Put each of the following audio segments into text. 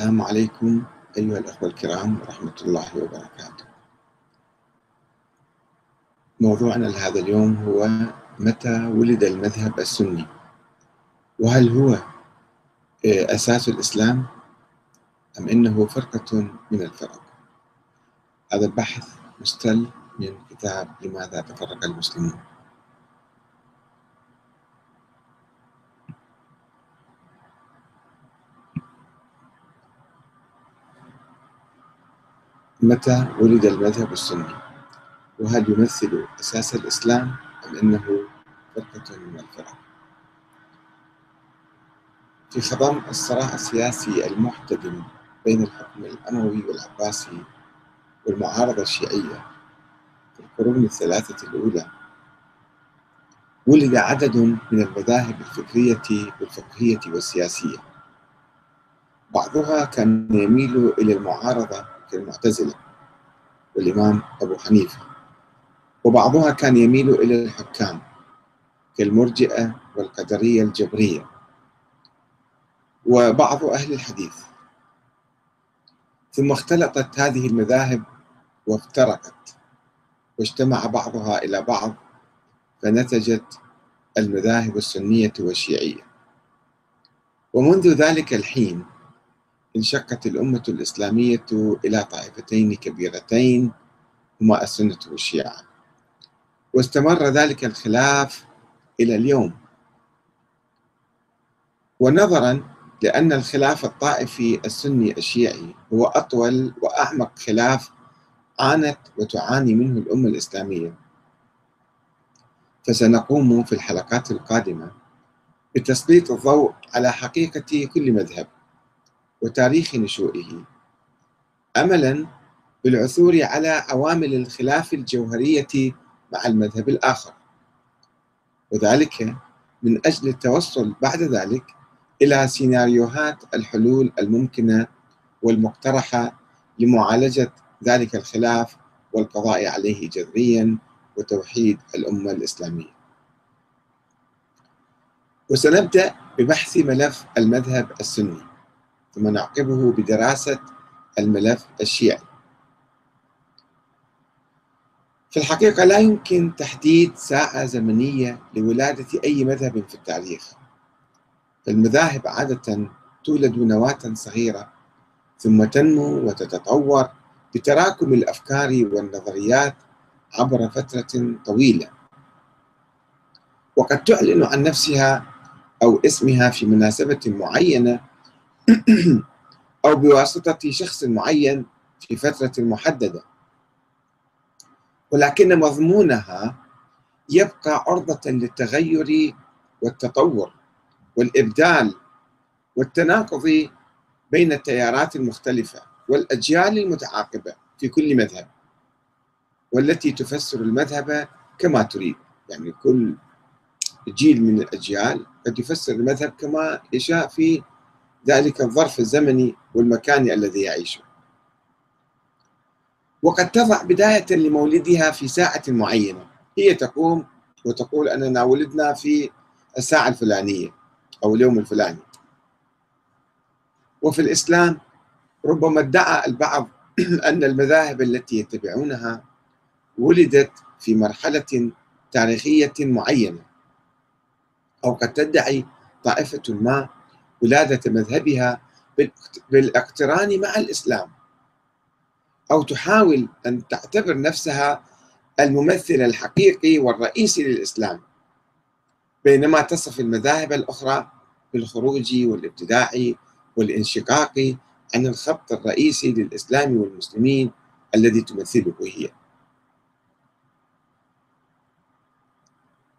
السلام عليكم أيها الأخوة الكرام ورحمة الله وبركاته. موضوعنا لهذا اليوم هو متى ولد المذهب السني؟ وهل هو أساس الإسلام أم إنه فرقة من الفرق؟ هذا البحث مستل من كتاب لماذا تفرق المسلمون. متى ولد المذهب السني؟ وهل يمثل أساس الإسلام أم أنه فرقة من الفرق؟ في خضم الصراع السياسي المحتدم بين الحكم الأموي والعباسي والمعارضة الشيعية في القرون الثلاثة الأولى ولد عدد من المذاهب الفكرية والفقهية والسياسية. بعضها كان يميل إلى المعارضة كالمعتزلة والإمام أبو حنيفة. وبعضها كان يميل إلى الحكام كالمرجئة والقدرية الجبرية. وبعض أهل الحديث. ثم اختلطت هذه المذاهب وافترقت واجتمع بعضها إلى بعض فنتجت المذاهب السنية والشيعية. ومنذ ذلك الحين انشقت الأمة الإسلامية إلى طائفتين كبيرتين هما السنة والشيعة. واستمر ذلك الخلاف إلى اليوم. ونظرا لأن الخلاف الطائفي السني الشيعي هو أطول وأعمق خلاف عانت وتعاني منه الأمة الإسلامية. فسنقوم في الحلقات القادمة بتسليط الضوء على حقيقة كل مذهب. وتاريخ نشوئه املا بالعثور على عوامل الخلاف الجوهرية مع المذهب الآخر وذلك من أجل التوصل بعد ذلك إلى سيناريوهات الحلول الممكنة والمقترحة لمعالجة ذلك الخلاف والقضاء عليه جذريا وتوحيد الأمة الإسلامية. وسنبدأ ببحث ملف المذهب السني. ثم نعقبه بدراسة الملف الشيعي. في الحقيقة لا يمكن تحديد ساعة زمنية لولادة أي مذهب في التاريخ. فالمذاهب عادة تولد نواة صغيرة ثم تنمو وتتطور بتراكم الأفكار والنظريات عبر فترة طويلة. وقد تعلن عن نفسها أو اسمها في مناسبة معينة أو بواسطة شخص معين في فترة محددة. ولكن مضمونها يبقى عرضة للتغير والتطور والإبدال والتناقض بين التيارات المختلفة والأجيال المتعاقبة في كل مذهب والتي تفسر المذهب كما تريد. يعني كل جيل من الأجيال قد يفسر المذهب كما يشاء في ذلك الظرف الزمني والمكاني الذي يعيشه. وقد تضع بداية لمولدها في ساعة معينة. هي تقوم وتقول أننا ولدنا في الساعة الفلانية أو اليوم الفلاني. وفي الإسلام ربما ادعى البعض أن المذاهب التي يتبعونها ولدت في مرحلة تاريخية معينة أو قد تدعي طائفة ما ولادة مذهبها بالاقتران مع الإسلام. أو تحاول أن تعتبر نفسها الممثل الحقيقي والرئيسي للإسلام. بينما تصف المذاهب الأخرى بالخروج والابتداع والانشقاق عن الخط الرئيسي للإسلام والمسلمين الذي تمثله هي.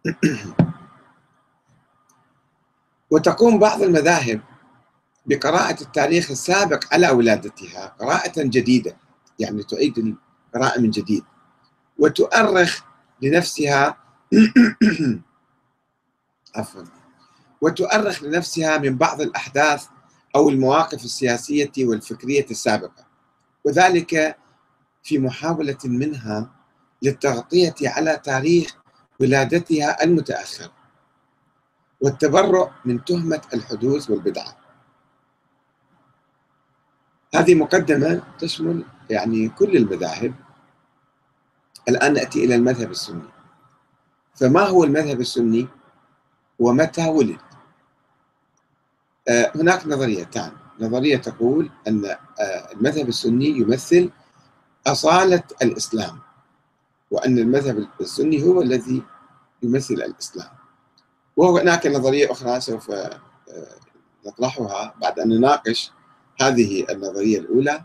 وتقوم بعض المذاهب بقراءة التاريخ السابق على ولادتها قراءة جديدة يعني تعيد القراءة من جديد. وتؤرخ لنفسها عفوا. وتؤرخ لنفسها من بعض الأحداث أو المواقف السياسية والفكرية السابقة. وذلك في محاولة منها للتغطية على تاريخ ولادتها المتأخر. والتبرؤ من تهمة الحدوث والبدعة هذه مقدمة تشمل يعني كل المذاهب. الآن نأتي إلى المذهب السني. فما هو المذهب السني؟ ومتى ولد؟ آه، هناك نظريتان. نظرية تقول أن آه، المذهب السني يمثل أصالة الإسلام وأن المذهب السني هو الذي يمثل الإسلام. وهناك نظرية أخرى سوف آه، نطرحها بعد أن نناقش هذه النظرية الأولى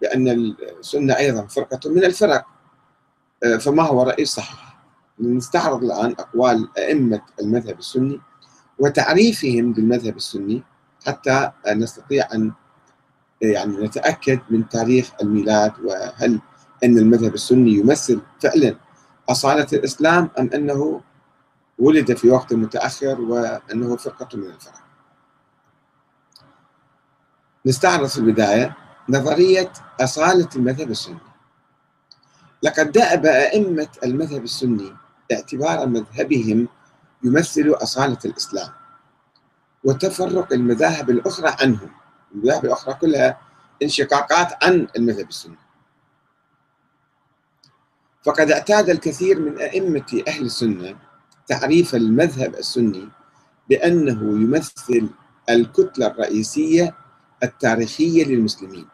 بأن السنة أيضا فرقة من الفرق فما هو رأي صحيح نستعرض الآن أقوال أئمة المذهب السني وتعريفهم بالمذهب السني حتى نستطيع أن يعني نتأكد من تاريخ الميلاد وهل أن المذهب السني يمثل فعلا أصالة الإسلام أم أنه ولد في وقت متأخر وأنه فرقة من الفرق. نستعرض في البداية نظرية أصالة المذهب السني. لقد دأب أئمة المذهب السني اعتبار مذهبهم يمثل أصالة الإسلام وتفرق المذاهب الأخرى عنهم المذاهب الأخرى كلها انشقاقات عن المذهب السني. فقد اعتاد الكثير من أئمة أهل السنة تعريف المذهب السني بأنه يمثل الكتلة الرئيسية التاريخية للمسلمين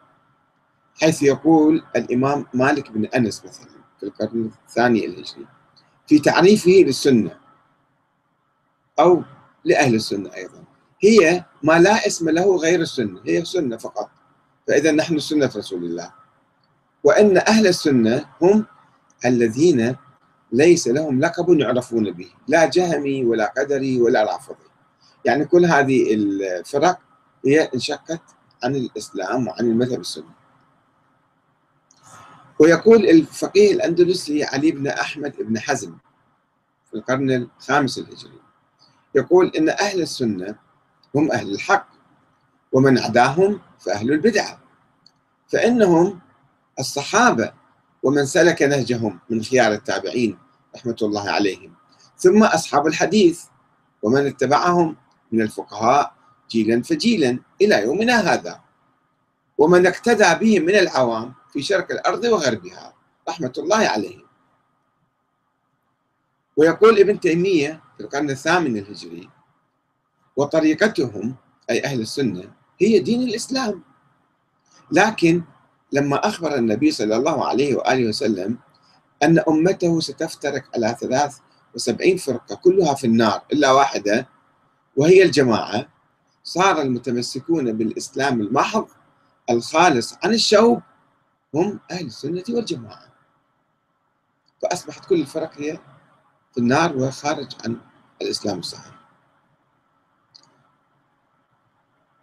حيث يقول الإمام مالك بن أنس مثلا في القرن الثاني الهجري في تعريفه للسنة أو لأهل السنة أيضا. هي ما لا اسم له غير السنة هي سنة فقط. فإذا نحن سنة رسول الله. وأن أهل السنة هم الذين ليس لهم لقب يعرفون به لا جهمي ولا قدري ولا رافضي. يعني كل هذه الفرق هي انشقت عن الإسلام وعن المذهب السني. ويقول الفقيه الأندلسي علي بن أحمد بن حزم في القرن الخامس الهجري يقول إن أهل السنة هم أهل الحق ومن عداهم فأهل البدعة فإنهم الصحابة ومن سلك نهجهم من خيار التابعين رحمة الله عليهم. ثم أصحاب الحديث ومن اتبعهم من الفقهاء جيلا فجيلا إلى يومنا هذا. ومن اقتدى بهم من العوام في شرق الأرض وغربها رحمة الله عليهم. ويقول ابن تيمية في القرن الثامن الهجري وطريقتهم أي أهل السنة هي دين الإسلام. لكن لما أخبر النبي صلى الله عليه وآله وسلم أن أمته ستفترق على 73 فرقة كلها في النار إلا واحدة وهي الجماعة صار المتمسكون بالإسلام المحض الخالص عن الشوب هم أهل السنة والجماعة. فأصبحت كل الفرق هي في النار وخارج عن الإسلام الصحيح.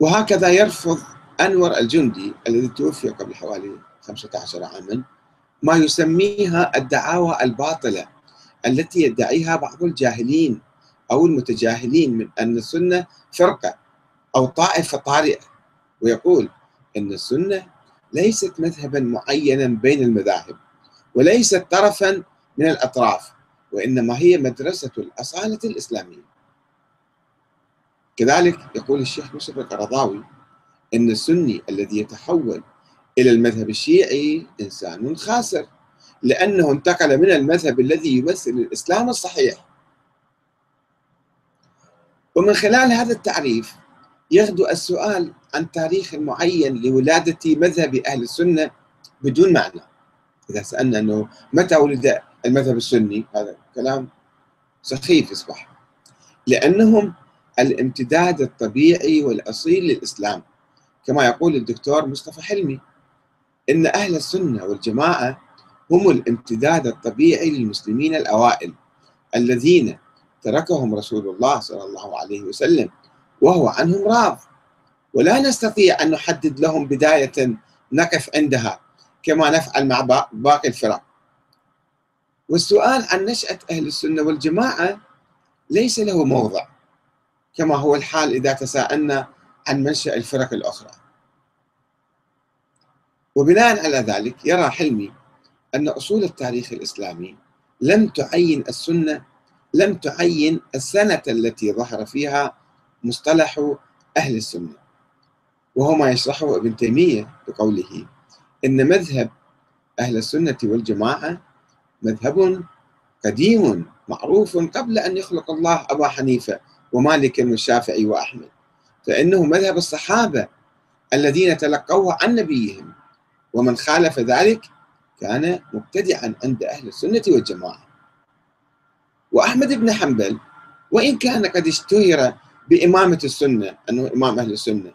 وهكذا يرفض أنور الجندي الذي توفي قبل حوالي 15 عاما ما يسميها الدعاوى الباطلة التي يدعيها بعض الجاهلين أو المتجاهلين من أن السنة فرقة أو طائفة طارئة. ويقول أن السنة ليست مذهبا معينا بين المذاهب وليست طرفا من الأطراف وإنما هي مدرسة الأصالة الإسلامية. كذلك يقول الشيخ يوسف القرضاوي أن السني الذي يتحول إلى المذهب الشيعي إنسان خاسر لأنه انتقل من المذهب الذي يمثل الإسلام الصحيح. ومن خلال هذا التعريف يغدو السؤال عن تاريخ معين لولادة مذهب أهل السنة بدون معنى. إذا سألنا أنه متى ولد المذهب السني هذا كلام سخيف يصبح لأنهم الامتداد الطبيعي والأصيل للإسلام. كما يقول الدكتور مصطفى حلمي إن أهل السنة والجماعة هم الامتداد الطبيعي للمسلمين الأوائل الذين تركهم رسول الله صلى الله عليه وسلم وهو عنهم راض. ولا نستطيع أن نحدد لهم بداية نقف عندها كما نفعل مع باقي الفرق. والسؤال عن نشأة أهل السنة والجماعة ليس له موضع كما هو الحال إذا تساءلنا عن منشأ الفرق الأخرى. وبناء على ذلك يرى حلمي أن أصول التاريخ الإسلامي لم تعين السنة لم تعين السنة التي ظهر فيها مصطلح أهل السنة. وهو ما يشرحه ابن تيمية بقوله إن مذهب أهل السنة والجماعة مذهب قديم معروف قبل أن يخلق الله أبا حنيفة ومالك والشافعي وأحمد. فإنه مذهب الصحابة الذين تلقوه عن نبيهم. ومن خالف ذلك كان مبتدعا عند أهل السنة والجماعة. وأحمد بن حنبل وإن كان قد اشتهر بإمامة السنة أنه إمام أهل السنة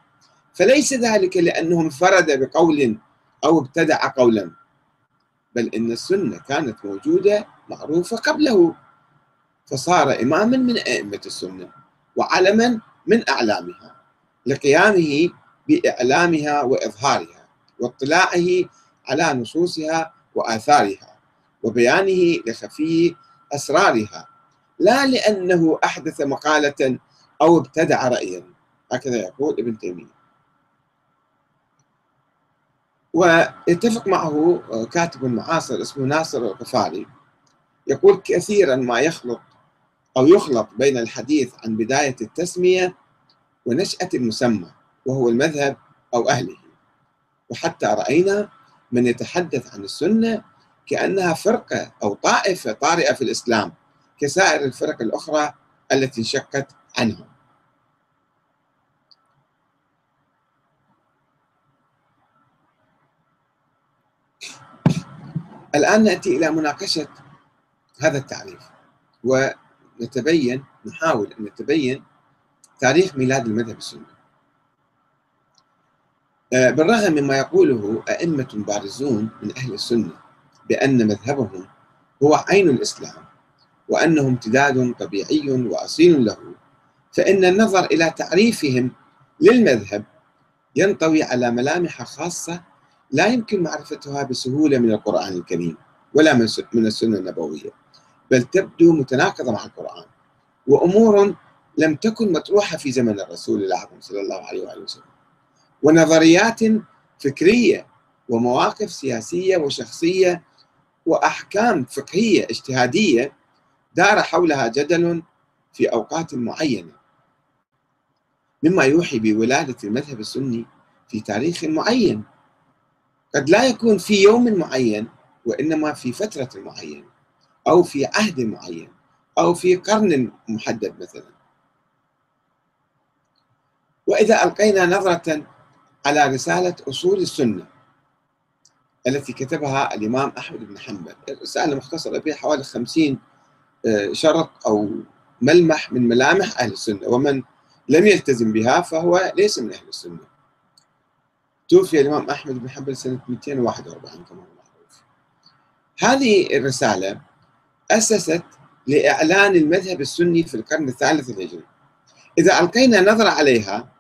فليس ذلك لأنه انفرد بقول أو ابتدع قولا بل إن السنة كانت موجودة معروفة قبله فصار إماما من أئمة السنة وعلما من أعلامها. لقيامه بإعلامها وإظهارها واطلاعه على نصوصها وآثارها وبيانه لخفي أسرارها. لا لأنه أحدث مقالة أو ابتدع رأيا. هكذا يقول ابن تيمية. ويتفق معه كاتب معاصر اسمه ناصر الغفاري. يقول كثيرا ما يخلط أو يخلط بين الحديث عن بداية التسمية ونشأة المسمى وهو المذهب أو أهله. وحتى رأينا من يتحدث عن السنة كأنها فرقة أو طائفة طارئة في الإسلام كسائر الفرق الأخرى التي انشقت عنهم. الآن نأتي إلى مناقشة هذا التعريف ونتبين نحاول أن نتبين تاريخ ميلاد المذهب السني. آه، بالرغم مما يقوله أئمة بارزون من أهل السنة بأن مذهبهم هو عين الإسلام وأنه امتداد طبيعي وأصيل له فإن النظر إلى تعريفهم للمذهب ينطوي على ملامح خاصة لا يمكن معرفتها بسهولة من القرآن الكريم ولا من السنة النبوية بل تبدو متناقضة مع القرآن وأمور لم تكن مطروحة في زمن الرسول الأعظم صلى الله عليه وآله وسلم. ونظريات فكرية ومواقف سياسية وشخصية وأحكام فقهية اجتهادية دار حولها جدل في أوقات معينة. مما يوحي بولادة المذهب السني في تاريخ معين. قد لا يكون في يوم معين وإنما في فترة معينة أو في عهد معين أو في قرن محدد مثلا. وإذا ألقينا نظرة على رسالة أصول السنة التي كتبها الإمام أحمد بن حنبل. رسالة مختصرة بها حوالي خمسين آه، شرط أو ملمح من ملامح أهل السنة ومن لم يلتزم بها فهو ليس من أهل السنة. توفي الإمام أحمد بن حنبل سنة 241 كما هو معروف. هذه الرسالة أسست لإعلان المذهب السني في القرن الثالث الهجري إذا ألقينا نظرة عليها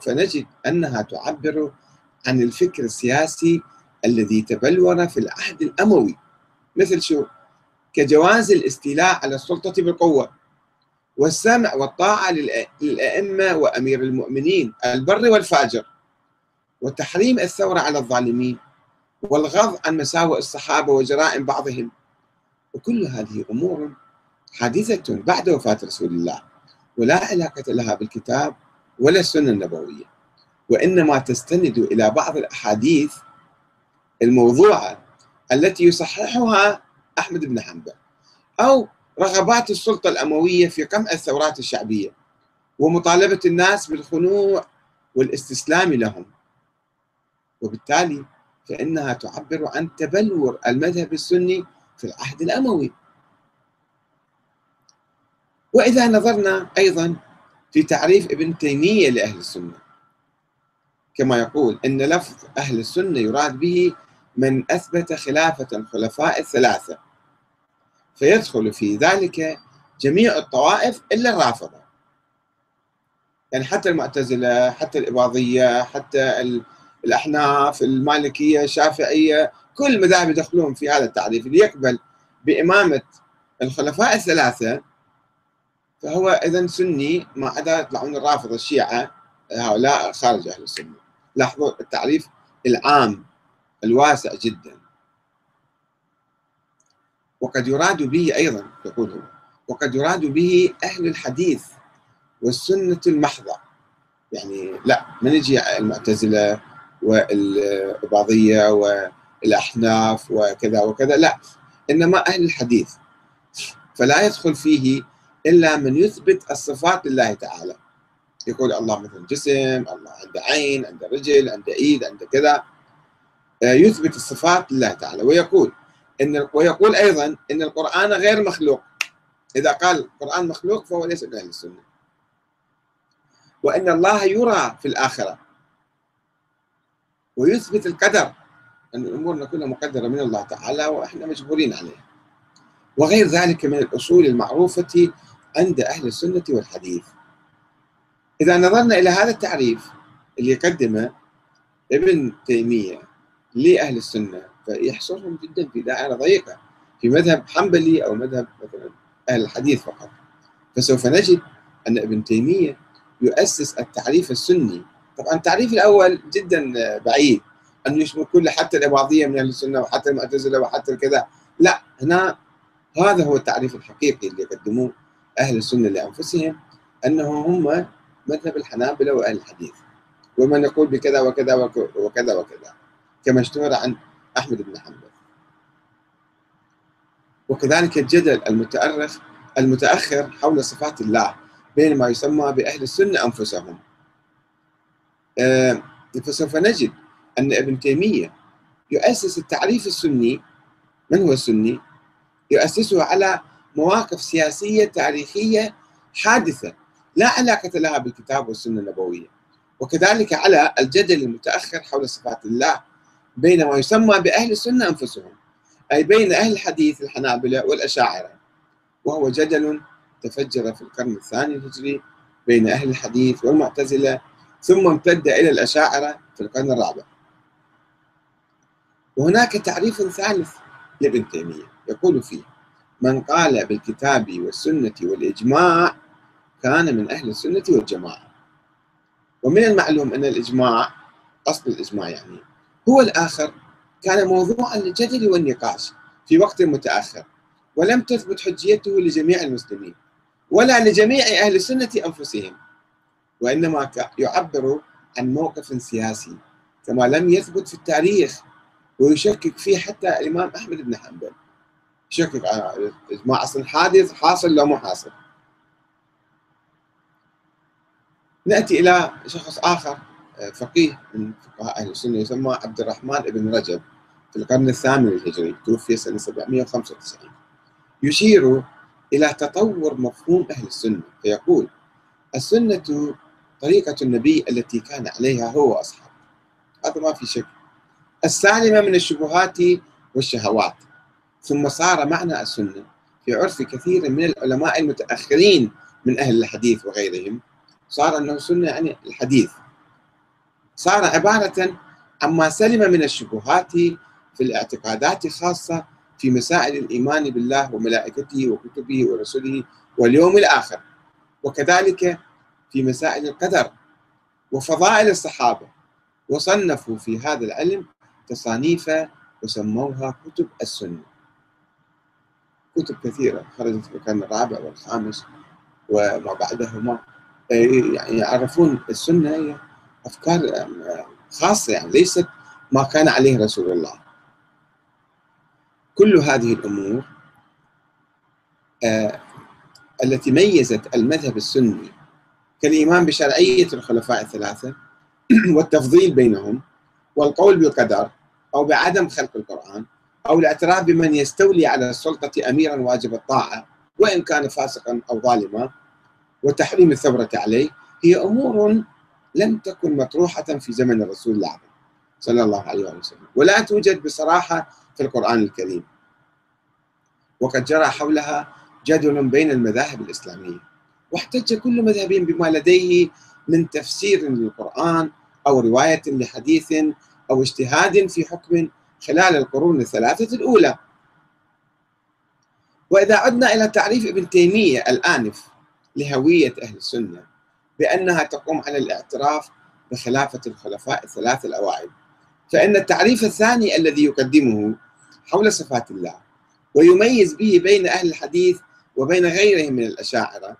فنجد أنها تعبر عن الفكر السياسي الذي تبلور في العهد الأموي مثل شو؟ كجواز الاستيلاء على السلطة بالقوة والسمع والطاعة للأئمة وأمير المؤمنين البر والفاجر وتحريم الثورة على الظالمين والغض عن مساوئ الصحابة وجرائم بعضهم وكل هذه أمور حادثة بعد وفاة رسول الله ولا علاقة لها بالكتاب ولا السنة النبوية. وإنما تستند إلى بعض الأحاديث الموضوعة التي يصححها أحمد بن حنبل أو رغبات السلطة الأموية في قمع الثورات الشعبية ومطالبة الناس بالخنوع والاستسلام لهم. وبالتالي فإنها تعبر عن تبلور المذهب السني في العهد الأموي. وإذا نظرنا أيضا في تعريف ابن تيمية لأهل السنة. كما يقول إن لفظ أهل السنة يراد به من أثبت خلافة الخلفاء الثلاثة. فيدخل في ذلك جميع الطوائف إلا الرافضة. يعني حتى المعتزلة حتى الإباضية حتى الأحناف المالكية الشافعية كل المذاهب يدخلون في هذا التعريف اللي يقبل بإمامة الخلفاء الثلاثة فهو إذا سني ما عدا يطلعون الرافضة الشيعة هؤلاء خارج أهل السنة. لاحظوا التعريف العام الواسع جدا. وقد يراد به أيضا يقول هو وقد يراد به أهل الحديث والسنة المحضة. يعني لا ما نجي المعتزلة والإباضية والأحناف وكذا وكذا لا إنما أهل الحديث. فلا يدخل فيه إلا من يثبت الصفات لله تعالى. يقول الله مثلا جسم الله عنده عين عنده رجل عنده إيد عنده كذا. آه، يثبت الصفات لله تعالى. ويقول إن ويقول أيضا إن القرآن غير مخلوق. إذا قال القرآن مخلوق فهو ليس من أهل السنة. وإن الله يرى في الآخرة. ويثبت القدر. أن أمورنا كلها مقدرة من الله تعالى وإحنا مجبورين عليها. وغير ذلك من الأصول المعروفة عند أهل السنة والحديث. إذا نظرنا إلى هذا التعريف اللي يقدمه ابن تيمية لأهل السنة فيحصرهم جدا في دائرة ضيقة. في مذهب حنبلي أو مذهب مثلا أهل الحديث فقط. فسوف نجد أن ابن تيمية يؤسس التعريف السني. طبعا التعريف الأول جدا بعيد. أن يشمل كل حتى الإباضية من أهل السنة وحتى المعتزلة وحتى الكذا لا هنا هذا هو التعريف الحقيقي اللي يقدموه أهل السنة لأنفسهم أنهم هم مذهب الحنابلة وأهل الحديث. ومن يقول بكذا وكذا وكذا وكذا كما اشتهر عن أحمد بن حنبل. وكذلك الجدل المتأرخ المتأخر حول صفات الله بين ما يسمى بأهل السنة أنفسهم. آه، فسوف نجد أن ابن تيمية يؤسس التعريف السني. من هو السني؟ يؤسسه على مواقف سياسية تاريخية حادثة لا علاقة لها بالكتاب والسنة النبوية. وكذلك على الجدل المتأخر حول صفات الله بين ما يسمى بأهل السنة أنفسهم أي بين أهل الحديث الحنابلة والأشاعرة. وهو جدل تفجر في القرن الثاني الهجري بين أهل الحديث والمعتزلة ثم امتد إلى الأشاعرة في القرن الرابع. وهناك تعريف ثالث لابن تيمية يقول فيه من قال بالكتاب والسنة والإجماع كان من أهل السنة والجماعة. ومن المعلوم أن الإجماع أصل الإجماع يعني هو الآخر كان موضوعا للجدل والنقاش في وقت متأخر ولم تثبت حجيته لجميع المسلمين ولا لجميع أهل السنة أنفسهم وإنما يعبر عن موقف سياسي كما لم يثبت في التاريخ ويشكك فيه حتى الإمام أحمد بن حنبل. يشكك على الإجماع أصلا حادث حاصل لو مو حاصل. نأتي إلى شخص آخر آه، فقيه من فقهاء أهل السنة يسمى عبد الرحمن بن رجب في القرن الثامن الهجري توفي سنة 795 يشير إلى تطور مفهوم أهل السنة فيقول السنة طريقة النبي التي كان عليها هو وأصحابه. هذا ما في شك. السالمة من الشبهات والشهوات. ثم صار معنى السنة في عرف كثير من العلماء المتأخرين من أهل الحديث وغيرهم. صار أنه سنة يعني الحديث. صار عبارة عما سلم من الشبهات في الاعتقادات خاصة في مسائل الإيمان بالله وملائكته وكتبه ورسله واليوم الآخر وكذلك في مسائل القدر وفضائل الصحابة. وصنفوا في هذا العلم تصانيف وسموها كتب السنة. كتب كثيرة خرجت في القرن الرابع والخامس وما بعدهما. يعني يعرفون السنة هي أفكار خاصة يعني ليست ما كان عليه رسول الله. كل هذه الأمور آه، التي ميزت المذهب السني كالإيمان بشرعية الخلفاء الثلاثة والتفضيل بينهم والقول بالقدر أو بعدم خلق القرآن أو الاعتراف بمن يستولي على السلطة أميرا واجب الطاعة وإن كان فاسقا أو ظالما وتحريم الثورة عليه هي أمور لم تكن مطروحة في زمن الرسول الأعظم صلى الله عليه وسلم. ولا توجد بصراحة في القرآن الكريم. وقد جرى حولها جدل بين المذاهب الإسلامية. واحتج كل مذهب بما لديه من تفسير للقرآن أو رواية لحديث أو اجتهاد في حكم خلال القرون الثلاثة الأولى. وإذا عدنا إلى تعريف ابن تيمية الآنف لهوية أهل السنة بأنها تقوم على الاعتراف بخلافة الخلفاء الثلاثة الأوائل فإن التعريف الثاني الذي يقدمه حول صفات الله ويميز به بين أهل الحديث وبين غيرهم من الأشاعرة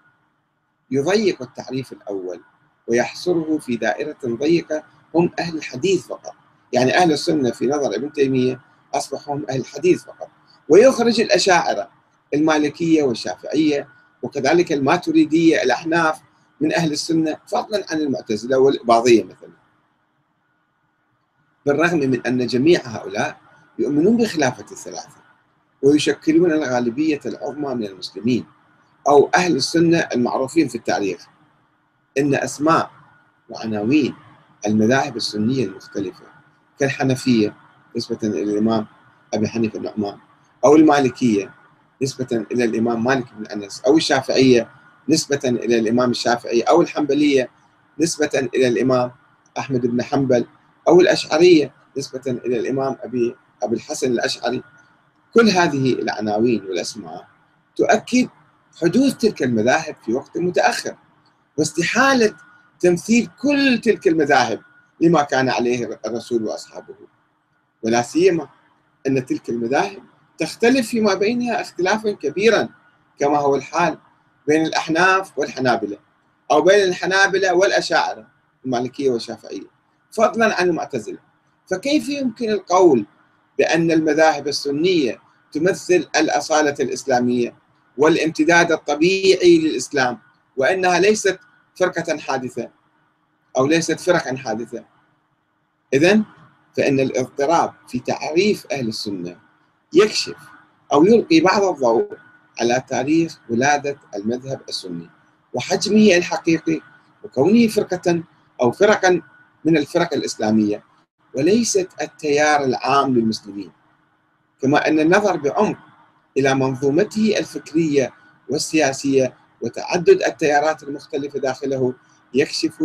يضيق التعريف الأول ويحصره في دائرة ضيقة هم أهل الحديث فقط. يعني أهل السنة في نظر ابن تيمية أصبحوا هم أهل الحديث فقط. ويخرج الأشاعرة المالكية والشافعية وكذلك الماتريدية الأحناف من أهل السنة فضلا عن المعتزلة والإباضية مثلا. بالرغم من أن جميع هؤلاء يؤمنون بخلافة الثلاثة ويشكلون الغالبية العظمى من المسلمين أو أهل السنة المعروفين في التاريخ. إن أسماء وعناوين المذاهب السنية المختلفة كالحنفية نسبة إلى الإمام أبي حنيفة النعمان أو المالكية نسبة إلى الإمام مالك بن أنس أو الشافعية نسبة إلى الإمام الشافعي أو الحنبلية نسبة إلى الإمام أحمد بن حنبل أو الأشعرية نسبة إلى الإمام أبي أبي الحسن الأشعري. كل هذه العناوين والأسماء تؤكد حدوث تلك المذاهب في وقت متأخر واستحالة تمثيل كل تلك المذاهب لما كان عليه الرسول وأصحابه. ولا سيما أن تلك المذاهب تختلف فيما بينها اختلافا كبيرا كما هو الحال بين الأحناف والحنابلة أو بين الحنابلة والأشاعرة المالكية والشافعية فضلا عن المعتزلة. فكيف يمكن القول بأن المذاهب السنية تمثل الأصالة الإسلامية والامتداد الطبيعي للإسلام وأنها ليست فرقة حادثة أو ليست فرقا حادثة؟ إذا فإن الاضطراب في تعريف أهل السنة يكشف أو يلقي بعض الضوء على تاريخ ولادة المذهب السني وحجمه الحقيقي وكونه فرقة أو فرقا من الفرق الإسلامية وليست التيار العام للمسلمين. كما أن النظر بعمق إلى منظومته الفكرية والسياسية وتعدد التيارات المختلفة داخله يكشف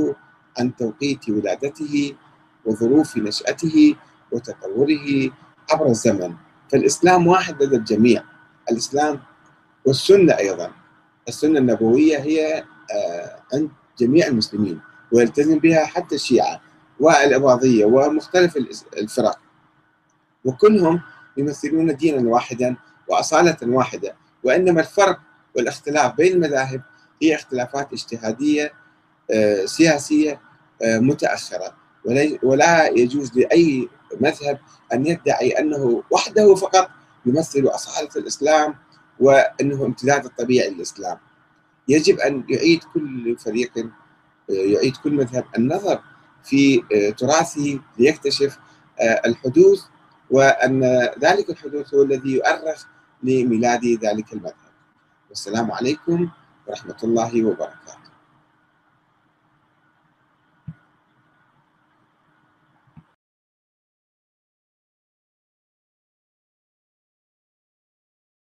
عن توقيت ولادته وظروف نشأته وتطوره عبر الزمن. فالإسلام واحد لدى الجميع. الإسلام والسنة أيضا. السنة النبوية هي آه، عند جميع المسلمين ويلتزم بها حتى الشيعة والإباضية ومختلف الفرق. وكلهم يمثلون دينا واحدا وأصالة واحدة. وإنما الفرق والاختلاف بين المذاهب هي اختلافات اجتهادية آه، سياسية آه، متأخرة. ولا يجوز لأي مذهب أن يدعي أنه وحده فقط يمثل أصالة الإسلام وأنه امتداد الطبيعي للإسلام. يجب أن يعيد كل فريق آه، يعيد كل مذهب النظر في تراثه ليكتشف الحدوث وأن ذلك الحدوث هو الذي يؤرخ لميلاد ذلك المذهب. والسلام عليكم ورحمة الله وبركاته.